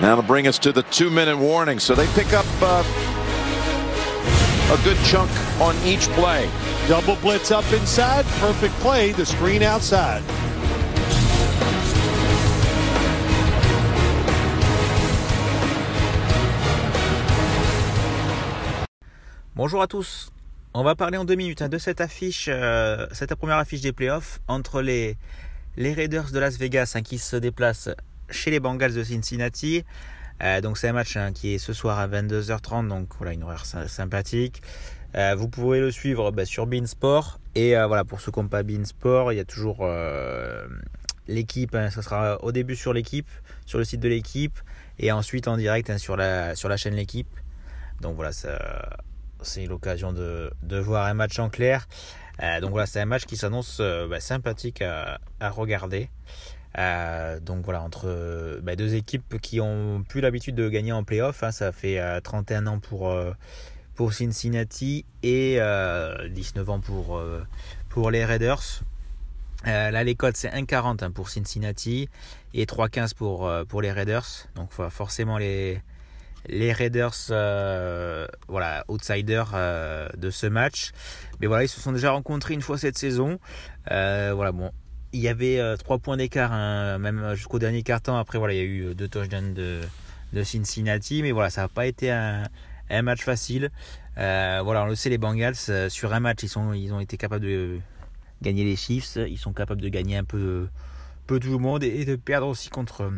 That'll bring us to the two-minute warning. So they pick up uh, a good chunk on each play. Double blitz up inside. Perfect play. The screen outside. Bonjour à tous. On va parler en deux minutes hein, de cette affiche, euh, cette première affiche des playoffs entre les, les Raiders de Las Vegas hein, qui se déplacent chez les Bengals de Cincinnati. Euh, donc c'est un match hein, qui est ce soir à 22h30, donc voilà une horaire sympathique. Euh, vous pouvez le suivre bah, sur Beansport et voilà pour ceux qui n'ont pas Beansport, il y a toujours l'équipe, ça sera au début sur l'équipe, sur le site de l'équipe et ensuite en direct sur la sur la chaîne l'équipe. Donc voilà c'est l'occasion de, voir un match en clair. Euh, donc voilà, c'est un match qui s'annonce euh, bah, sympathique à, regarder. Euh, donc voilà, entre bah, deux équipes qui ont plus l'habitude de gagner en playoff. Hein, ça fait 31 ans pour, pour Cincinnati et 19 ans pour, pour les Raiders. là, les codes, c'est 1,40 hein, pour Cincinnati et 3,15 pour, pour les Raiders. Donc forcément, les, les Raiders, euh, voilà, outsiders euh, de ce match. Mais voilà, ils se sont déjà rencontrés une fois cette saison. Euh, voilà, bon, il y avait trois points d'écart, hein, même jusqu'au dernier quart-temps. Après, voilà, il y a eu deux touchdowns de, de Cincinnati, mais voilà, ça n'a pas été un, un, match facile. voilà, on le sait, les Bengals, sur un match, ils, sont, ils ont été capables de gagner les Chiefs. Ils sont capables de gagner un peu, peu tout le monde et de perdre aussi contre,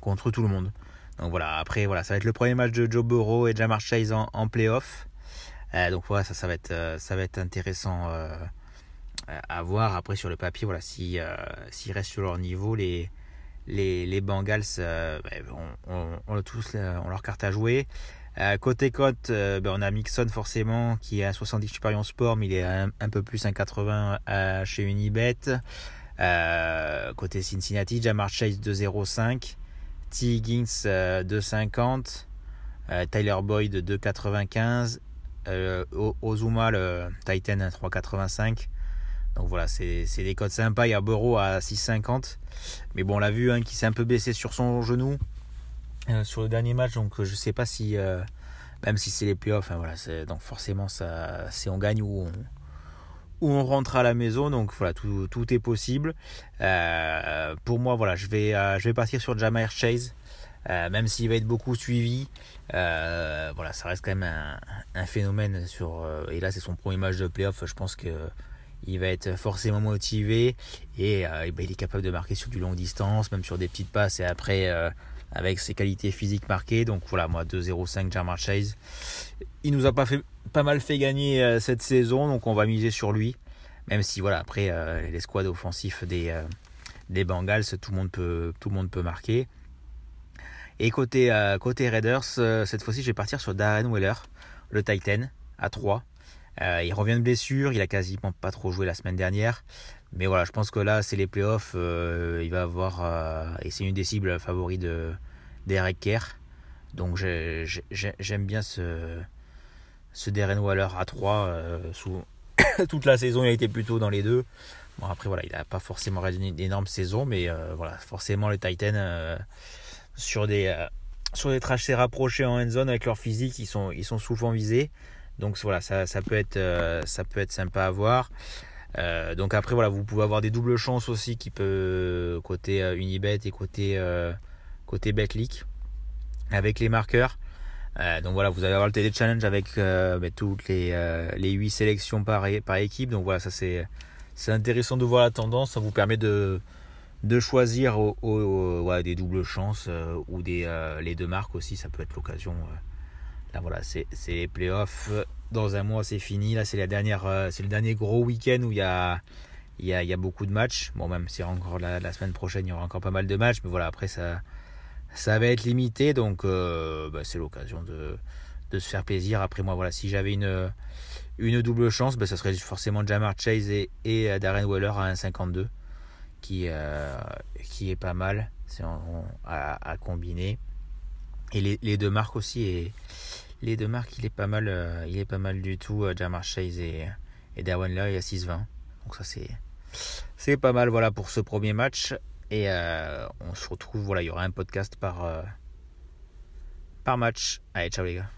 contre tout le monde. Donc voilà, après voilà, ça va être le premier match de Joe Burrow et Jamar Chase en, en playoff. Euh, donc voilà, ça, ça va être, euh, ça va être intéressant euh, à voir. Après sur le papier, voilà, si s'ils restent sur leur niveau, les Bengals, ben, on, on, tous, on leur carte à jouer. côté cote, ben, on a Mixon forcément qui est à 70 supérieur sport, mais il est un, un peu plus 1,80 chez Unibet. côté Cincinnati, Jamar Chase 2,05. T. Higgins 2,50, euh, euh, Tyler Boyd 2,95, euh, Ozuma le Titan 3,85. Donc voilà, c'est des codes sympas. Il y a Burrow à 6,50. Mais bon, on l'a vu, hein, qui s'est un peu baissé sur son genou sur le dernier match. Donc je sais pas si, même si c'est les playoffs, voilà, donc forcément, c'est on gagne ou on, rentre à la maison. Donc voilà, tout, est possible. Euh, pour moi, voilà, je vais, euh, je partir sur Jamar Chase. Euh, même s'il va être beaucoup suivi, voilà, ça reste quand même un, un phénomène sur. et là, c'est son premier match de playoff. Je pense que il va être forcément motivé et, ben, il est capable de marquer sur du long distance, même sur des petites passes et après avec ses qualités physiques marquées. Donc voilà, moi 2-0-5 Jamar Chase. Il nous a pas fait pas mal fait gagner euh, cette saison, donc on va miser sur lui. Même si voilà, après euh, les squads offensifs des, euh, des Bengals, tout le monde peut, tout le monde peut marquer. Et côté, côté Raiders, cette fois-ci, je vais partir sur Darren Weller, le Titan, à 3. Il revient de blessure, il a quasiment pas trop joué la semaine dernière. Mais voilà, je pense que là, c'est les playoffs. il va avoir. et c'est une des cibles favoris de d'Eric Kerr. Donc j'aime bien ce, ce Waller à 3 euh, sous toute la saison il a été plutôt dans les deux bon après voilà il n'a pas forcément réalisé une énorme saison mais euh, voilà forcément les Titans euh, sur des sur des trajets rapprochés en end zone avec leur physique ils sont ils sont souvent visés donc voilà ça, peut être ça peut être sympa à voir donc après voilà vous pouvez avoir des doubles chances aussi qui peut côté Unibet et côté côté Betclic avec les marqueurs euh, donc voilà, vous allez avoir le TD Challenge avec euh, bah, toutes les, euh, les 8 sélections par, équipe. Donc voilà, ça c'est, intéressant de voir la tendance. Ça vous permet de, choisir des doubles chances ou des, les deux marques aussi. Ça peut être l'occasion. Là voilà, c'est, les playoffs. Dans un mois, c'est fini. Là, c'est, la dernière, c'est le dernier gros week-end où il y a, il y, a, il y a beaucoup de matchs. Bon, même si encore la, la semaine prochaine, il y aura encore pas mal de matchs. Mais voilà, après, ça ça va être limité, donc euh, bah, c'est l'occasion de, se faire plaisir. Après moi, voilà, si j'avais une, une double chance, bah, ça serait forcément Jamar Chase et, et Darren Weller à 1,52 qui, euh, qui est pas mal à, combiner. Et les, deux marques aussi, et les deux marques, il est pas mal, euh, il est pas mal du tout. Jamar Chase et, Weller, il à 6,20. Donc ça c'est c'est pas mal voilà pour ce premier match. Et euh, on se retrouve, voilà, il y aura un podcast par, euh, par match. Allez, ciao les gars.